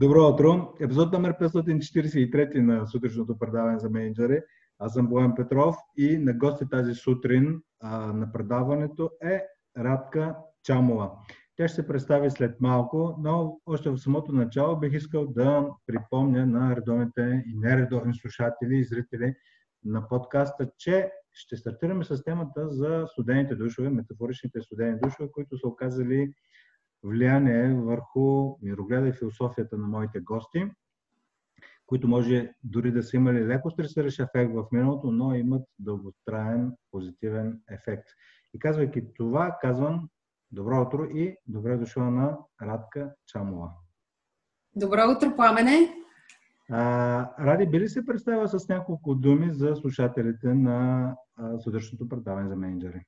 Добро утро! Епизод номер 543 на сутрешното предаване за менеджери. Аз съм Боян Петров и на гости тази сутрин а, на предаването е Радка Чамова. Тя ще се представи след малко, но още в самото начало бих искал да припомня на редовните и нередовни слушатели и зрители на подкаста, че ще стартираме с темата за студените душове, метафоричните студени душове, които са оказали влияние върху мирогледа и философията на моите гости, които може дори да са имали леко стресиращ ефект в миналото, но имат дълготраен позитивен ефект. И казвайки това, казвам добро утро и добре дошла на Радка Чамова. Добро утро, Пламене! А, Ради, би ли се представила с няколко думи за слушателите на сутрешното предаване за менеджери?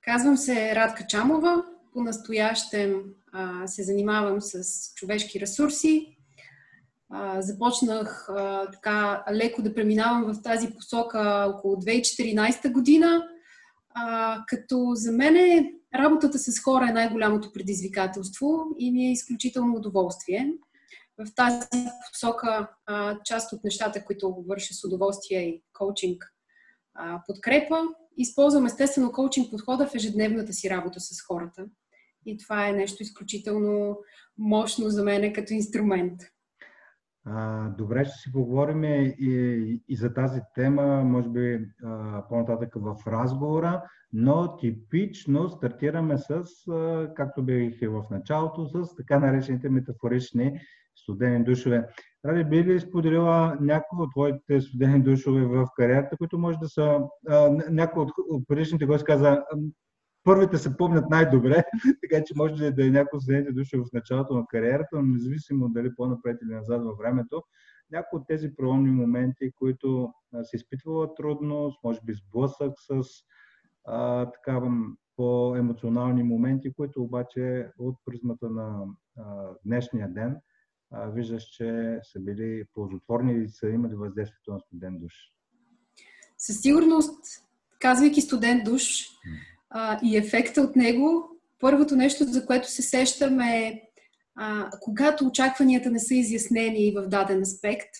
Казвам се Радка Чамова, по-настоящем се занимавам с човешки ресурси. Започнах така леко да преминавам в тази посока около 2014 година, като за мен е, работата с хора е най-голямото предизвикателство и ми е изключително удоволствие. В тази посока част от нещата, които върша с удоволствие и коучинг, подкрепа. Използвам естествено коучинг подхода в ежедневната си работа с хората. И това е нещо изключително мощно за мен като инструмент. А, добре, ще си поговорим и, и за тази тема, може би а, по-нататък в разговора, но типично стартираме с, а, както бих и в началото, с така наречените метафорични студени душове. Ради, би ли споделила някои от твоите студени душове в кариерата, които може да са... От, от предишните гости каза, първите се помнят най-добре, така че може да е някои от студените души в началото на кариерата, но независимо дали по-напред или назад във времето, някои от тези преломни моменти, които се изпитвала трудност, може би сблъсък с а, така, по-емоционални моменти, които обаче от призмата на а, днешния ден а, виждаш, че са били ползотворни и са имали въздействието на студент душ. Със сигурност, казвайки студент душ, а, и ефекта от него, първото нещо, за което се сещаме е а, когато очакванията не са изяснени в даден аспект.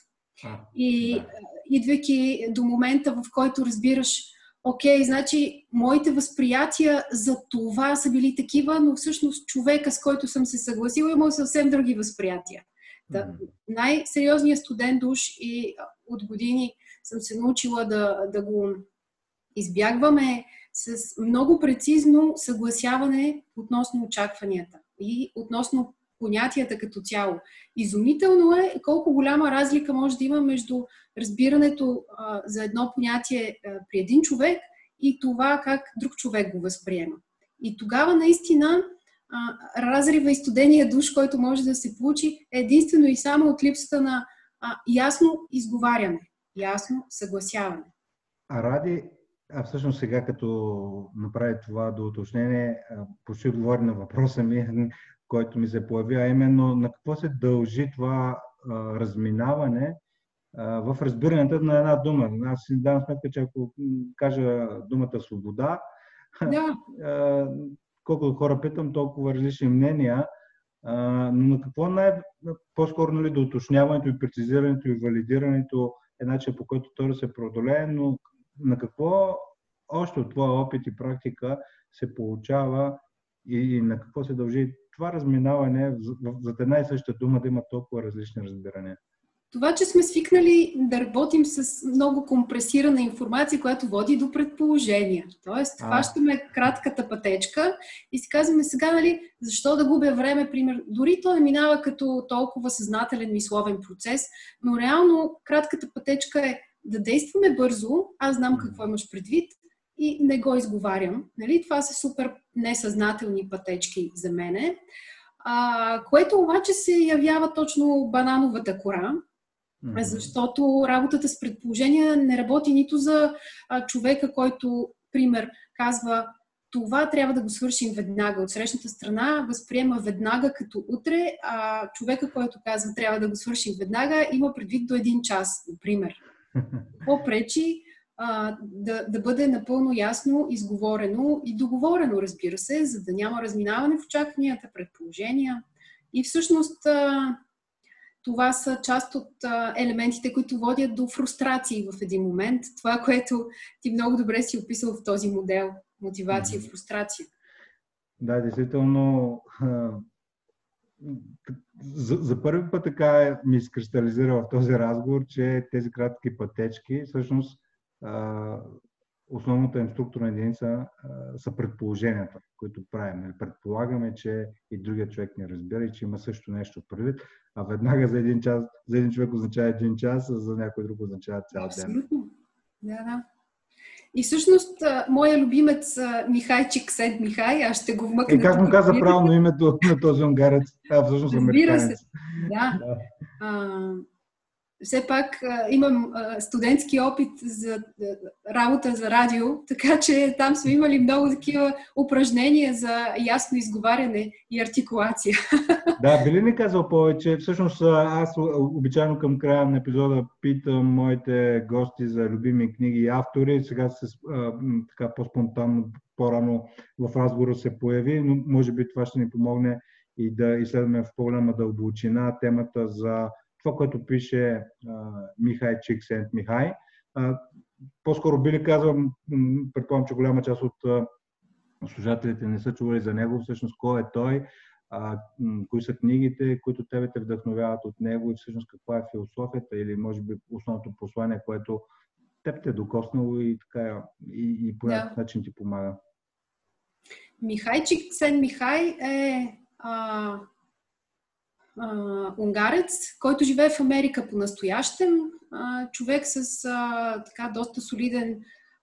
А, и да. идвайки до момента, в който разбираш, окей, значи моите възприятия за това са били такива, но всъщност човека, с който съм се съгласила, имал съвсем други възприятия. Да, най-сериозният студент душ и от години съм се научила да, да го избягваме с много прецизно съгласяване относно очакванията и относно понятията като цяло. Изумително е колко голяма разлика може да има между разбирането а, за едно понятие а, при един човек и това как друг човек го възприема. И тогава наистина а, разрива и студения душ, който може да се получи, е единствено и само от липсата на а, ясно изговаряне, ясно съгласяване. А ради а всъщност сега, като направи това до уточнение, почти отговори на въпроса ми, който ми се появи, а именно на какво се дължи това а, разминаване а, в разбирането на една дума. Аз си давам сметка, че ако кажа думата свобода, да. а, колкото хора питам, толкова различни мнения, а, но на какво най- по-скоро нали, до уточняването и прецизирането и валидирането е начин по който то да се преодолее, но на какво още от твоя опит и практика се получава и на какво се дължи това разминаване за една и съща дума да има толкова различни разбирания? Това, че сме свикнали да работим с много компресирана информация, която води до предположения. Тоест, хващаме кратката пътечка и си казваме сега, нали, защо да губя време, пример. Дори то не минава като толкова съзнателен мисловен процес, но реално кратката пътечка е да действаме бързо, аз знам какво имаш предвид и не го изговарям. Нали? Това са супер несъзнателни пътечки за мене. А, което обаче се явява точно банановата кора, mm-hmm. защото работата с предположения не работи нито за а, човека, който, пример, казва това трябва да го свършим веднага. От срещната страна възприема веднага като утре, а човека, който казва трябва да го свършим веднага, има предвид до един час, например. Какво пречи а, да, да бъде напълно ясно изговорено и договорено, разбира се, за да няма разминаване в очакванията, предположения. И всъщност а, това са част от а, елементите, които водят до фрустрации в един момент. Това, което ти много добре си описал в този модел мотивация и фрустрация. Да, действително. За, за първи път така ми изкристализира в този разговор, че тези кратки пътечки всъщност основната им структурна единица а, са предположенията, които правим. Нали, предполагаме, че и другия човек не разбира и че има също нещо предвид, а веднага за един, час, за един човек означава един час, а за някой друг означава цял ден. Абсолютно. Да, да. И всъщност, моя любимец Михайчик Сед Михай, аз ще го вмъкна. Е, как му каза правилно името на този унгарец? А, всъщност Разбира се. Да. да. А, все пак имам студентски опит за работа за радио, така че там сме имали много такива упражнения за ясно изговаряне и артикулация. Да, би ли ни казал повече? Всъщност аз обичайно към края на епизода питам моите гости за любими книги и автори. Сега се така по-спонтанно, по-рано в разговора се появи, но може би това ще ни помогне и да изследваме в по-голяма дълбочина темата за това, което пише а, Михай Чиксент Михай. А, по-скоро били казвам, предполагам, че голяма част от а, служателите не са чували за него, всъщност кой е той, а, кои са книгите, които тебе те вдъхновяват от него и всъщност каква е философията или може би основното послание, което теб те е докоснало и така и, и по някакъв да. начин ти помага. Михай Чиксен Михай е а, а, унгарец, който живее в Америка по-настоящем. А, човек с а, така доста солиден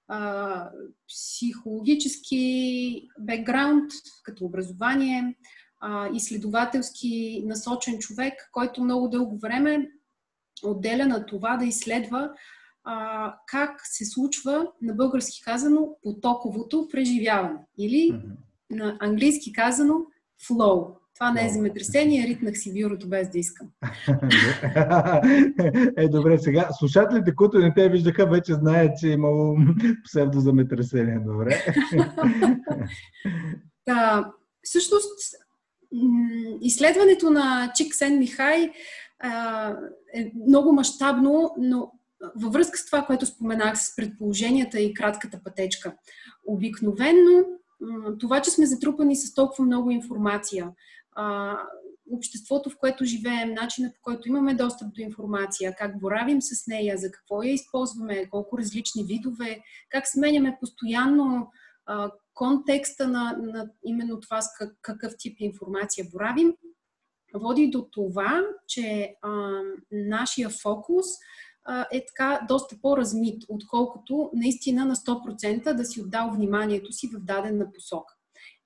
а, психологически бекграунд, като образование, а, изследователски насочен човек, който много дълго време отделя на това да изследва а, как се случва, на български казано, потоковото преживяване. Или на английски казано, flow. Това не е земетресение, ритнах си бюрото без да искам. е, добре, сега слушателите, които не те виждаха, вече знаят, че е имало псевдоземетресение. Добре. да, всъщност, изследването на Чик Сен Михай е много мащабно, но във връзка с това, което споменах с предположенията и кратката пътечка. Обикновенно това, че сме затрупани с толкова много информация, а, обществото, в което живеем, начина по който имаме достъп до информация, как боравим с нея, за какво я използваме, колко различни видове, как сменяме постоянно а, контекста на, на именно това с как, какъв тип информация боравим, води до това, че а, нашия фокус е така доста по-размит, отколкото наистина на 100% да си отдал вниманието си в дадена посока.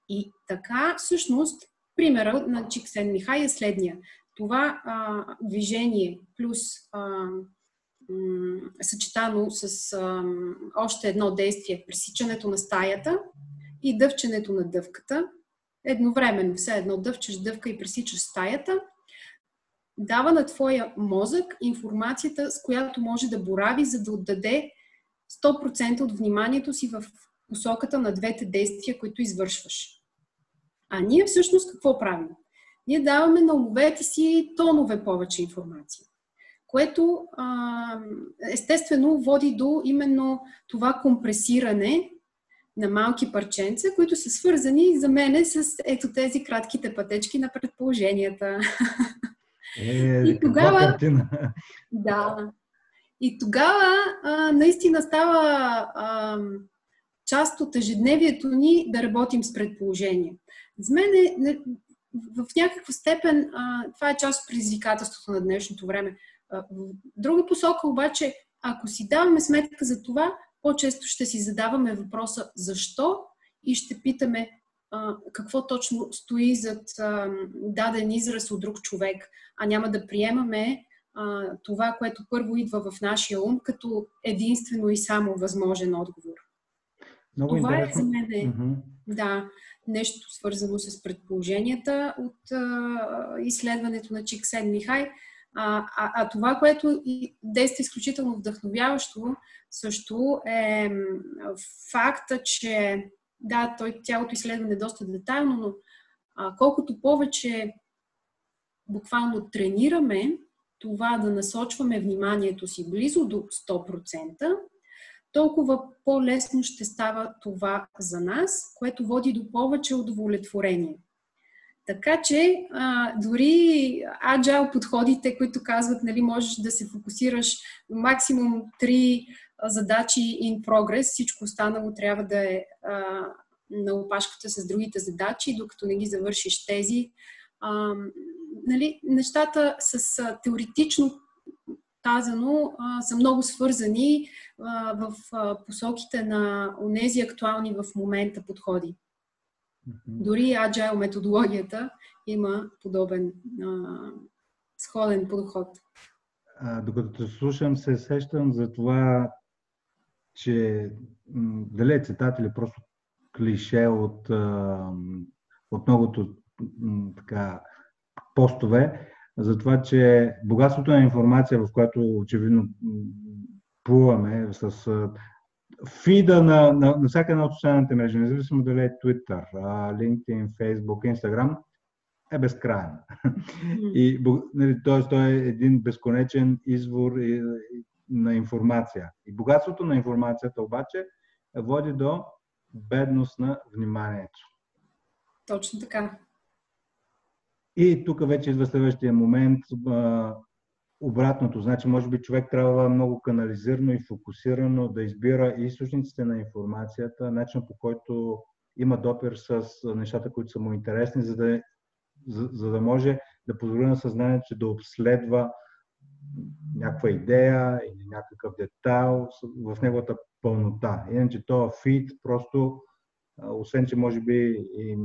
И така, всъщност, Примерът на Чиксен Михай е следния. Това а, движение плюс а, м, съчетано с а, още едно действие, пресичането на стаята и дъвченето на дъвката, едновременно все едно дъвчеш дъвка и пресичаш стаята, дава на твоя мозък информацията, с която може да борави, за да отдаде 100% от вниманието си в посоката на двете действия, които извършваш. А ние всъщност какво правим? Ние даваме на умовете си тонове повече информация, което а, естествено води до именно това компресиране на малки парченца, които са свързани за мене с ето тези кратките пътечки на предположенията. Е, и тогава, картина. Да. И тогава а, наистина става а, част от ежедневието ни да работим с предположения. За мен е, в някаква степен а, това е част от предизвикателството на днешното време. А, в друга посока обаче, ако си даваме сметка за това, по-често ще си задаваме въпроса защо и ще питаме а, какво точно стои зад а, даден израз от друг човек, а няма да приемаме а, това, което първо идва в нашия ум, като единствено и само възможен отговор. Много това интересно. е за мен. Mm-hmm. Да нещо свързано с предположенията от изследването на Чиксен Михай. А, а, а това, което действа изключително вдъхновяващо, също е факта, че да, той, цялото изследване е доста детайлно, но а, колкото повече буквално тренираме това да насочваме вниманието си близо до 100%, толкова по-лесно ще става това за нас, което води до повече удовлетворение. Така че а, дори agile подходите, които казват, нали, можеш да се фокусираш максимум три задачи in progress, всичко останало трябва да е а, на опашката с другите задачи, докато не ги завършиш тези. А, нали, нещата с а, теоретично казано а, са много свързани а, в а, посоките на онези актуални в момента подходи. Дори Agile методологията има подобен а, сходен подход. А, докато слушам, се сещам за това, че м- дали е цитат или просто клише от, а, от многото м- така, постове, за това, че богатството на информация, в която очевидно плуваме с фида на, на, на всяка една от социалните мрежи, независимо дали е Twitter, LinkedIn, Facebook, Instagram, е безкрайен. И, нали, т.е. той е един безконечен извор на информация. И богатството на информацията обаче води до бедност на вниманието. Точно така. И тук вече идва следващия момент обратното. Значи, може би човек трябва много канализирано и фокусирано да избира източниците на информацията, начин по който има допир с нещата, които са му интересни, за да, за, за да може да позволи на съзнанието да обследва някаква идея или някакъв детайл в неговата пълнота. Иначе този фит просто освен, че може би и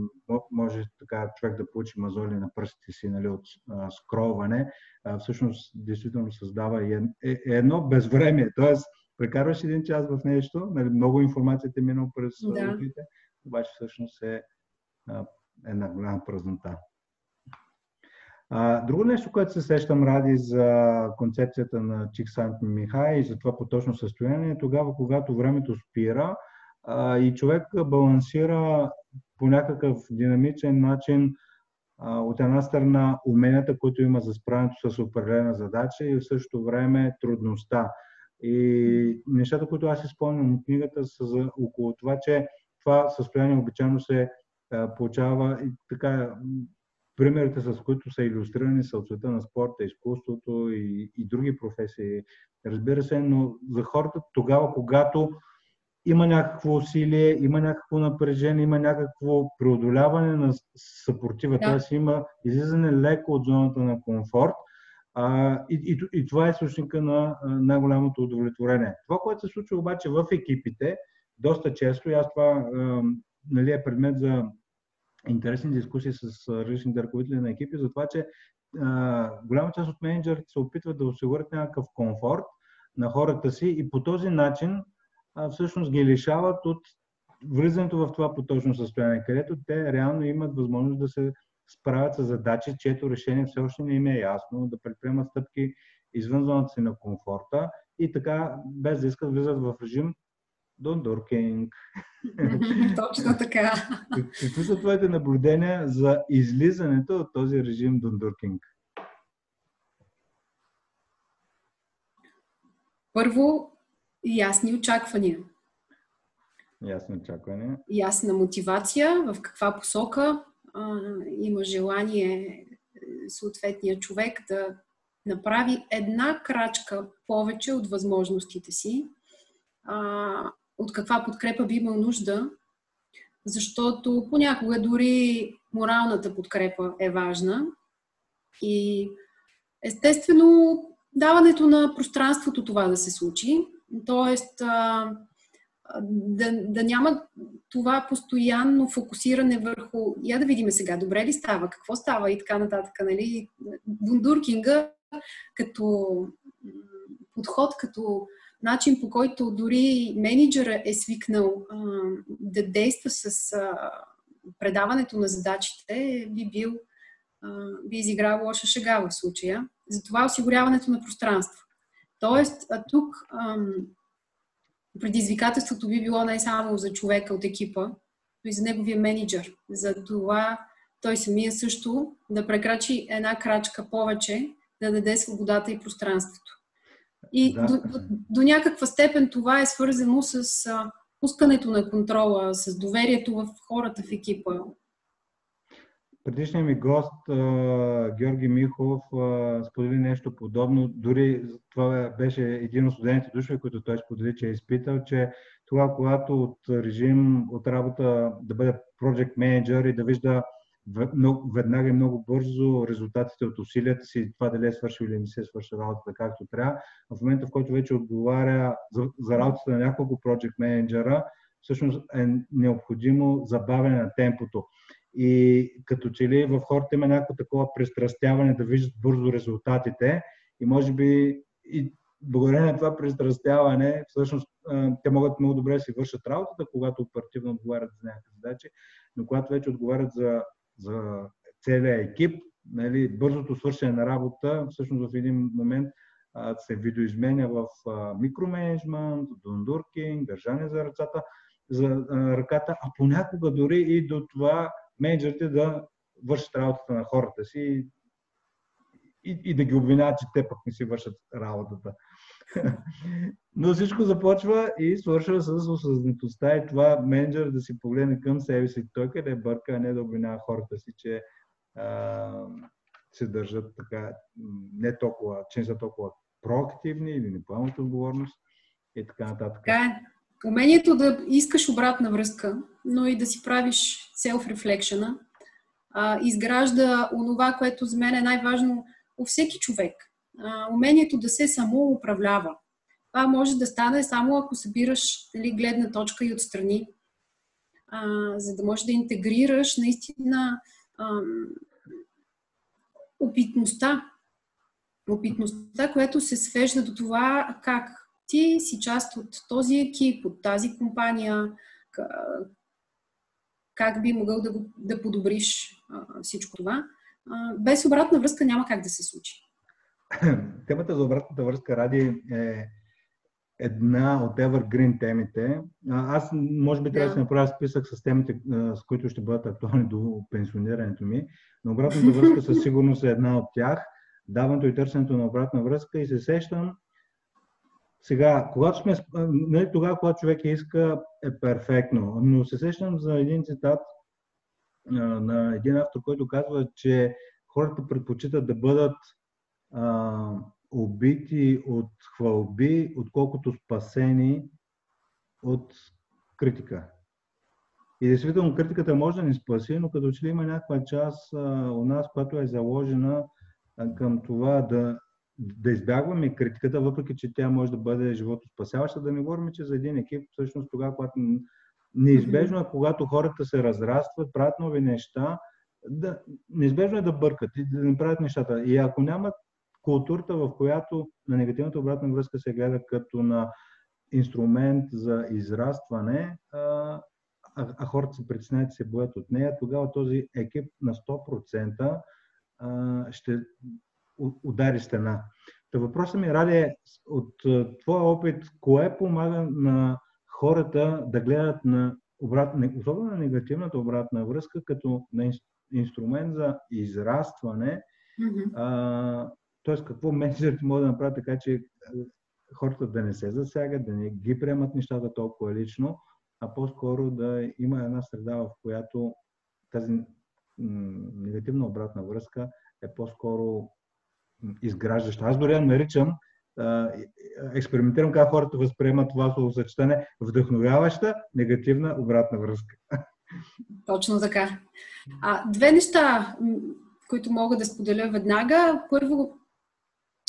може така човек да получи мазоли на пръстите си нали, от а, скролване, а, всъщност действително създава и е, е, едно безвремие. Тоест, прекарваш един час в нещо, нали, много информацията е минала през да. ушите, обаче всъщност е а, една голяма празнота. А, друго нещо, което се сещам, Ради, за концепцията на Чиксант Михай и за това поточно състояние, е тогава, когато времето спира, а, и човек балансира по някакъв динамичен начин а, от една страна уменията, които има за справянето с определена задача и в същото време трудността. И нещата, които аз изпълням от книгата са за около това, че това състояние обичайно се а, получава и така примерите, с които са иллюстрирани са от света на спорта, изкуството и, и други професии, разбира се, но за хората тогава, когато има някакво усилие, има някакво напрежение, има някакво преодоляване на съпротива, да. т.е. има излизане леко от зоната на комфорт. А, и, и, и това е източника на най-голямото удовлетворение. Това, което се случва обаче в екипите, доста често, и аз това а, нали, е предмет за интересни дискусии с различните ръководители на екипи, за това, че а, голяма част от менеджерите се опитват да осигурят някакъв комфорт на хората си и по този начин а, всъщност ги лишават от влизането в това поточно състояние, където те реално имат възможност да се справят с задачи, чието решение все още не им е ясно, да предприемат стъпки извън зоната си на комфорта и така, без да искат, влизат в режим Дондоркинг. Точно така. Какви са твоите наблюдения за излизането от този режим Дондоркинг? Първо, ясни очаквания. Ясни очаквания. Ясна мотивация в каква посока а, има желание е, съответния човек да направи една крачка повече от възможностите си, а, от каква подкрепа би имал нужда, защото понякога дори моралната подкрепа е важна и естествено даването на пространството това да се случи, Тоест, а, да, да няма това постоянно фокусиране върху я да видим сега, добре ли става, какво става и така нататък. Нали? Бундуркинга като подход, като начин по който дори менеджера е свикнал а, да действа с а, предаването на задачите, би бил а, би изиграл лоша шега в случая. Затова осигуряването на пространство. Тоест, тук ам, предизвикателството би било не само за човека от екипа, но и за неговия менеджер. За това той самия също да прекрачи една крачка повече да даде свободата и пространството. И да. до, до, до някаква степен това е свързано с а, пускането на контрола, с доверието в хората в екипа. Предишният ми гост, Георги Михов, сподели нещо подобно. Дори това беше един от студентите душове, които той сподели, че е изпитал, че това, когато от режим, от работа да бъде project менеджер и да вижда веднага и много бързо резултатите от усилията си, това дали е свършил или не се свършил работата както трябва. В момента, в който вече отговаря за, за работата на няколко project менеджера, всъщност е необходимо забавяне на темпото. И като че ли в хората има някакво такова пристрастяване да виждат бързо резултатите и може би и благодарение на това пристрастяване, всъщност те могат много добре да си вършат работата, когато оперативно отговарят за някакви задачи, но когато вече отговарят за, за целия екип, нали, бързото свършене на работа, всъщност в един момент се видоизменя в микроменеджмент, дондуркинг, държане за ръцата, за ръката, а понякога дори и до това менеджерите да вършат работата на хората си и, и, да ги обвиняват, че те пък не си вършат работата. Но всичко започва и свършва с осъзнатостта и това менеджер да си погледне към себе си той къде бърка, а не да обвинява хората си, че а, се държат така, не толкова, че не са толкова проактивни или не поемат отговорност и така нататък. Така е. Умението да искаш обратна връзка, но и да си правиш self-reflection, изгражда онова, което за мен е най-важно у всеки човек. А, умението да се самоуправлява. Това може да стане само ако събираш нали, гледна точка и отстрани, а, за да можеш да интегрираш наистина а, опитността. Опитността, която се свежда до това как ти си част от този екип, от тази компания, как би могъл да, го, да подобриш а, всичко това. А, без обратна връзка няма как да се случи. Темата за обратната връзка, Ради, е една от evergreen темите. Аз, може би, трябва да си направя списък с темите, с които ще бъдат актуални до пенсионирането ми, но обратната връзка със сигурност е една от тях. Даването и търсенето на обратна връзка и се сещам, сега, когато сме, нали, тогава, когато човек иска, е перфектно. Но се сещам за един цитат на един автор, който казва, че хората предпочитат да бъдат а, убити от хвалби, отколкото спасени от критика. И действително критиката може да ни спаси, но като че ли има някаква част а, у нас, която е заложена а, към това да да избягваме критиката, въпреки че тя може да бъде живото спасяваща, да не говорим, че за един екип, всъщност тогава, когато неизбежно е, когато хората се разрастват, правят нови неща, да, неизбежно е да бъркат и да не правят нещата. И ако нямат културата, в която на негативната обратна връзка се гледа като на инструмент за израстване, а, а хората се притесняват и се боят от нея, тогава този екип на 100% а, ще удари стена. Та въпросът ми, Ради, е от твоя опит, кое помага на хората да гледат на обратна, особено на негативната обратна връзка, като на инструмент за израстване, mm-hmm. т.е. какво менеджерите могат да направят така, че хората да не се засягат, да не ги приемат нещата толкова лично, а по-скоро да има една среда, в която тази негативна обратна връзка е по-скоро изграждаща. Аз дори я наричам, експериментирам как хората възприемат това словосъчетане вдъхновяваща негативна обратна връзка. Точно така. А, две неща, които мога да споделя веднага. Първо,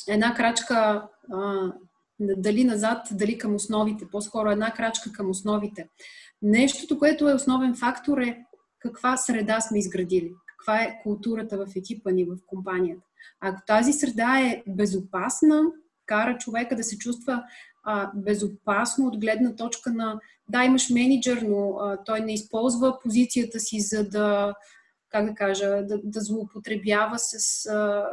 една крачка а, дали назад, дали към основите, по-скоро една крачка към основите. Нещото, което е основен фактор е каква среда сме изградили, каква е културата в екипа ни, в компанията. Ако тази среда е безопасна, кара човека да се чувства а, безопасно от гледна точка на да, имаш менеджер, но а, той не използва позицията си за да, как да кажа, да, да злоупотребява с а,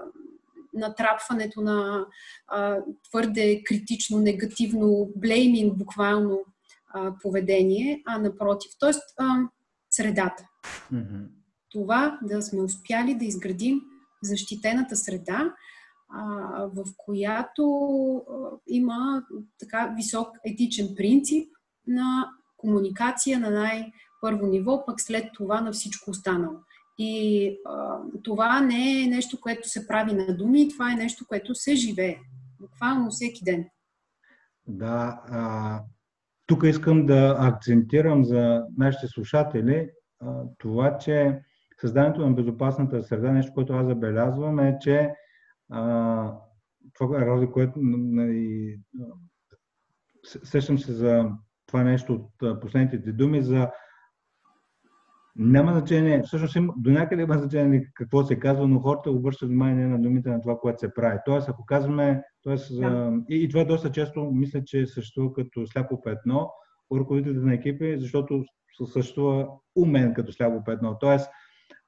натрапването на а, твърде критично, негативно, блейминг буквално а, поведение, а напротив. Тоест, а, средата. Mm-hmm. Това да сме успяли да изградим защитената среда, в която има така висок етичен принцип на комуникация на най-първо ниво, пък след това на всичко останало. И това не е нещо, което се прави на думи, това е нещо, което се живее. Буквално всеки ден. Да, а, тук искам да акцентирам за нашите слушатели а, това, че създаването на безопасната среда, нещо, което аз забелязвам е, че а, това е рази, което нали, сещам се за това нещо от последните думи, за няма значение, всъщност до някъде има значение какво се казва, но хората обръщат внимание на думите на това, което се прави. Тоест, ако казваме, тоест, да. и, и това доста често мисля, че съществува като сляпо петно у ръководителите на екипи, защото съществува умен като сляпо петно. Тоест,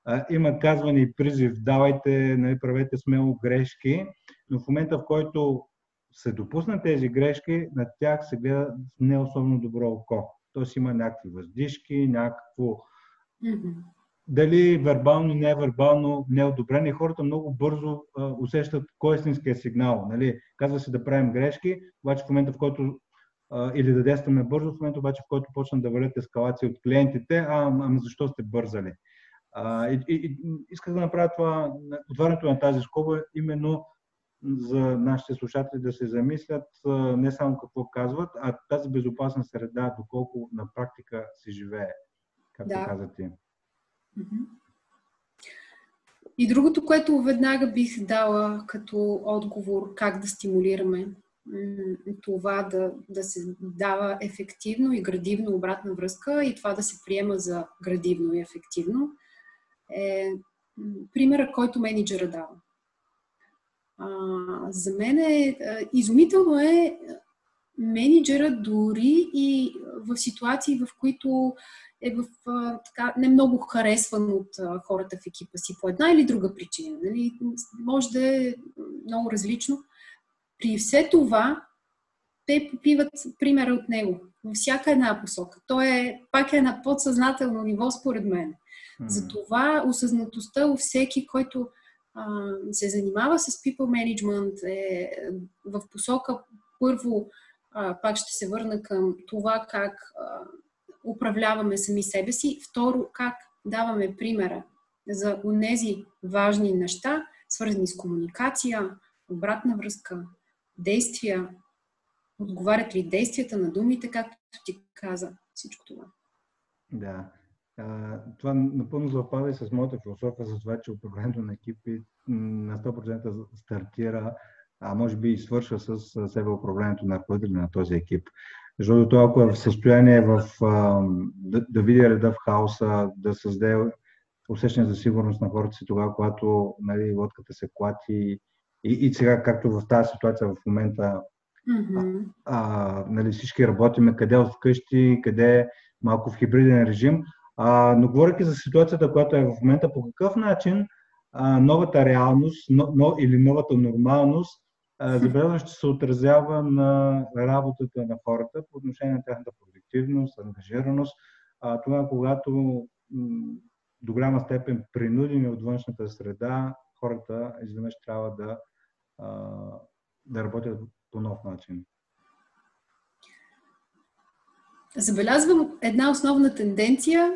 а, има казвани призив, давайте, нали, правете смело грешки, но в момента, в който се допуснат тези грешки, на тях се гледа не особено добро око. Тоест има някакви въздишки, някакво Mm-hmm. Дали вербално, невербално, неодобрение, хората много бързо а, усещат кой е истинския сигнал. Нали? Казва се да правим грешки, обаче в момента, в който а, или да действаме бързо, в момента обаче, в който почнат да валят ескалации от клиентите, а, ами защо сте бързали? А, и, и, исках да направя това, отварянето на тази скоба, именно за нашите слушатели да се замислят не само какво казват, а тази безопасна среда, доколко на практика се живее както да. каза ти. И другото, което веднага бих дала като отговор как да стимулираме това да, да се дава ефективно и градивно обратна връзка и това да се приема за градивно и ефективно, е примера, който менеджера дава. А, за мен е изумително е менеджера дори и в ситуации, в които е в а, така не много харесван от а, хората в екипа си по една или друга причина. Нали? Може да е много различно. При все това, те попиват примера от него във всяка една посока. Той е пак е на подсъзнателно ниво, според мен. Mm-hmm. Затова осъзнатостта у всеки, който а, се занимава с people management е в посока първо, а, пак ще се върна към това как а, управляваме сами себе си. Второ, как даваме примера за тези важни неща, свързани с комуникация, обратна връзка, действия, отговарят ли действията на думите, както ти каза, всичко това. Да. А, това напълно запада и с моята философия за това, че управлението на екипи на 100% стартира, а може би и свършва с себе управлението на ръководителя на този екип. Защото той, ако е в състояние в, а, да, да види реда в хаоса, да създаде усещане за сигурност на хората си тогава, когато нали, лодката се клати и, и сега, както в тази ситуация в момента, mm-hmm. а, а, нали, всички работиме къде от вкъщи, къде малко в хибриден режим. А, но говоряки за ситуацията, която е в момента, по какъв начин а, новата реалност но, но, или новата нормалност забелязано ще се отразява на работата на хората по отношение на тяхната продуктивност, ангажираност. А, това, когато м- до голяма степен принудени от външната среда, хората изведнъж трябва да, а, да работят по нов начин. Забелязвам една основна тенденция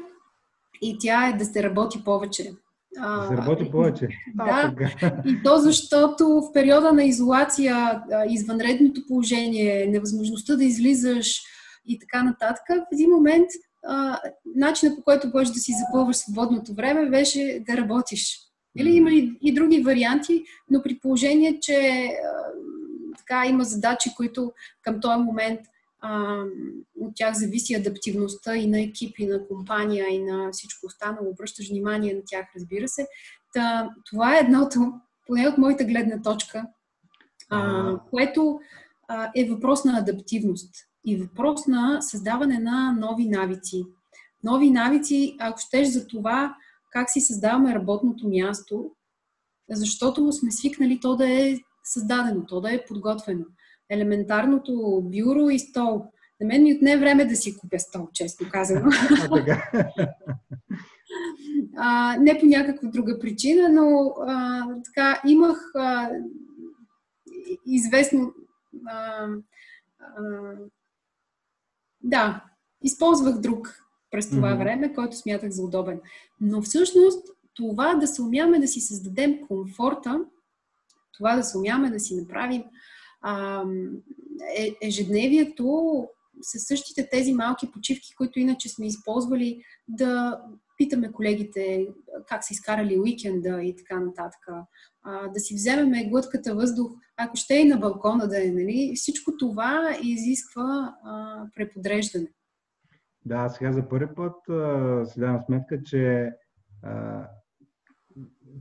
и тя е да се работи повече. Да се работи повече. Да, и то защото в периода на изолация, извънредното положение, невъзможността да излизаш и така нататък, в един момент начинът по който можеш да си запълваш свободното време беше да работиш. Или има и, и други варианти, но при положение, че така има задачи, които към този момент от тях зависи адаптивността и на екип, и на компания, и на всичко останало. Обръщаш внимание на тях, разбира се. Та, това е едното, поне от моята гледна точка, а, което а, е въпрос на адаптивност и въпрос на създаване на нови навици. Нови навици, ако щеш за това, как си създаваме работното място, защото сме свикнали то да е създадено, то да е подготвено елементарното бюро и стол. На мен ми отне време да си купя стол, често казано. а, не по някаква друга причина, но а, така имах а, известно. А, а, да, използвах друг през това mm-hmm. време, който смятах за удобен. Но всъщност това да се умяме да си създадем комфорта, това да се умяме да си направим а, е, ежедневието със същите тези малки почивки, които иначе сме използвали, да питаме колегите как са изкарали уикенда и така нататък. А, да си вземеме глътката въздух, ако ще и на балкона да е, нали? Всичко това изисква а, преподреждане. Да, сега за първи път а, си давам сметка, че а,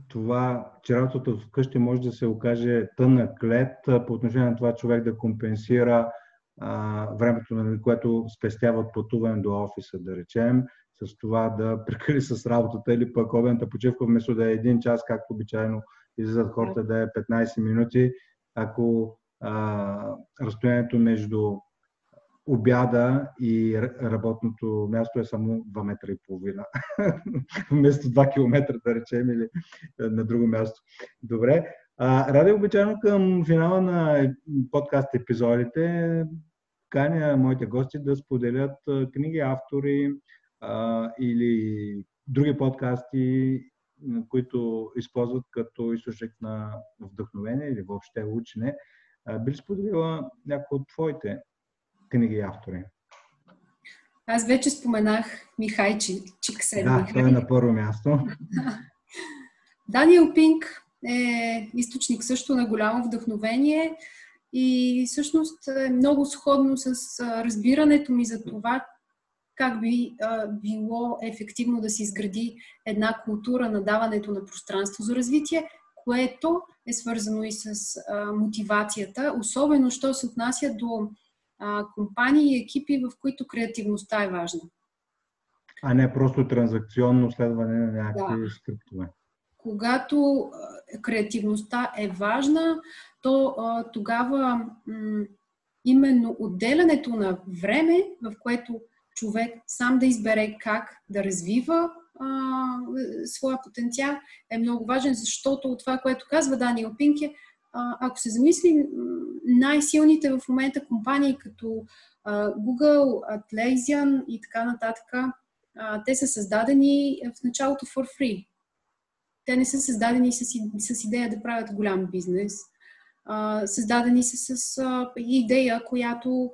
това, че работата от вкъщи може да се окаже тънък клет по отношение на това човек да компенсира а, времето, на което спестява от пътуване до офиса, да речем, с това да прекали с работата или пък обедната почивка, вместо да е един час, както обичайно излизат хората, да е 15 минути. Ако а, разстоянието между обяда и работното място е само 2 метра и половина. Вместо 2 км, да речем, или на друго място. Добре. А, ради обичайно към финала на подкаст епизодите каня моите гости да споделят книги, автори а, или други подкасти, които използват като източник на вдъхновение или въобще учене. Би ли споделила някои от твоите книги и автори? Аз вече споменах Михай Чиксен. Да, той е на първо място. Даниел Пинк е източник също на голямо вдъхновение и всъщност е много сходно с разбирането ми за това как би а, било ефективно да се изгради една култура на даването на пространство за развитие, което е свързано и с а, мотивацията, особено що се отнася до а, компании и екипи, в които креативността е важна. А не просто транзакционно следване на някакви да. скриптове. Когато креативността е важна, то а, тогава м- именно отделянето на време, в което човек сам да избере как да развива а, своя потенциал, е много важен, защото от това, което казва Даниел Пинке, ако се замислим, най-силните в момента компании като Google, Atlassian и така нататък, те са създадени в началото for free. Те не са създадени с, с идея да правят голям бизнес. Създадени са с идея, която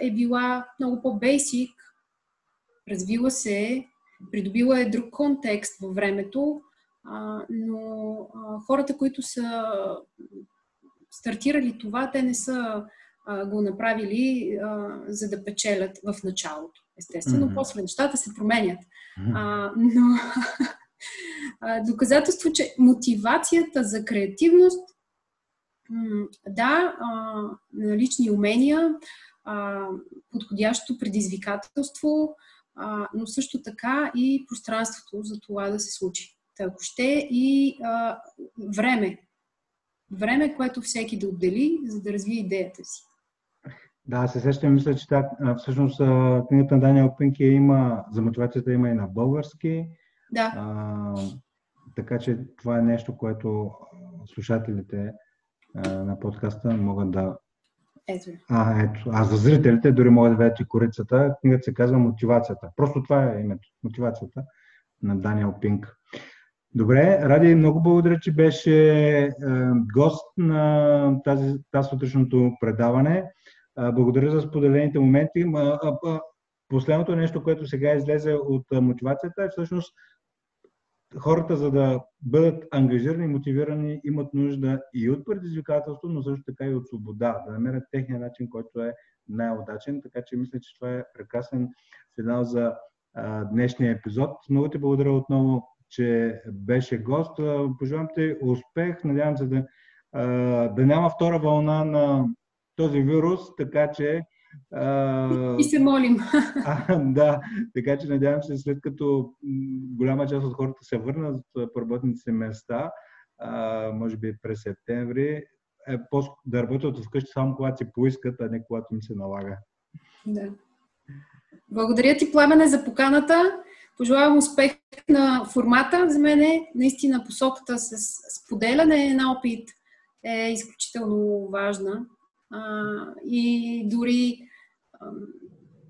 е била много по-бейсик, развила се, придобила е друг контекст във времето, а, но а, хората, които са стартирали това, те не са а, го направили а, за да печелят в началото. Естествено, mm-hmm. после нещата се променят. Mm-hmm. А, но доказателство, че мотивацията за креативност, да, налични умения, подходящо предизвикателство, но също така и пространството за това да се случи. Ако ще и а, време. Време, което всеки да отдели, за да развие идеята си. Да, се сещам, мисля, че так, всъщност книгата на Даниел Пинки има, за мотивацията има и на български. Да. А, така че това е нещо, което слушателите а, на подкаста могат да ето. А, ето. А за зрителите дори могат да видят и корицата. Книгата се казва Мотивацията. Просто това е името. Мотивацията на Даниел Пинк. Добре, Ради, много благодаря, че беше е, гост на тази, тази сутрешното предаване. Благодаря за споделените моменти. Последното нещо, което сега излезе от мотивацията е всъщност хората, за да бъдат ангажирани и мотивирани, имат нужда и от предизвикателство, но също така и от свобода, да намерят техния начин, който е най-удачен. Така че мисля, че това е прекрасен финал за днешния епизод. Много ти благодаря отново, че беше гост. Пожелавам ти успех. Надявам се да, да няма втора вълна на този вирус, така че и се молим. А, да, така че надявам се, след като голяма част от хората се върнат по работните места, а, може би през септември, е да работят вкъщи само когато си поискат, а не когато им се налага. Да. Благодаря ти, Пламене, за поканата. Пожелавам успех на формата. За мен е наистина посоката с споделяне на опит е изключително важна. А, и дори а,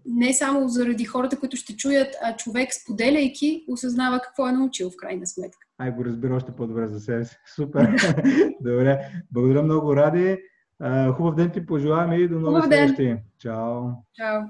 не само заради хората, които ще чуят, а човек, споделяйки, осъзнава какво е научил в крайна сметка. Ай, го разбира още по-добре за себе си. Супер. Добре. Благодаря много, Ради. Хубав ден ти пожелавам и до нови срещи. Чао. Чао.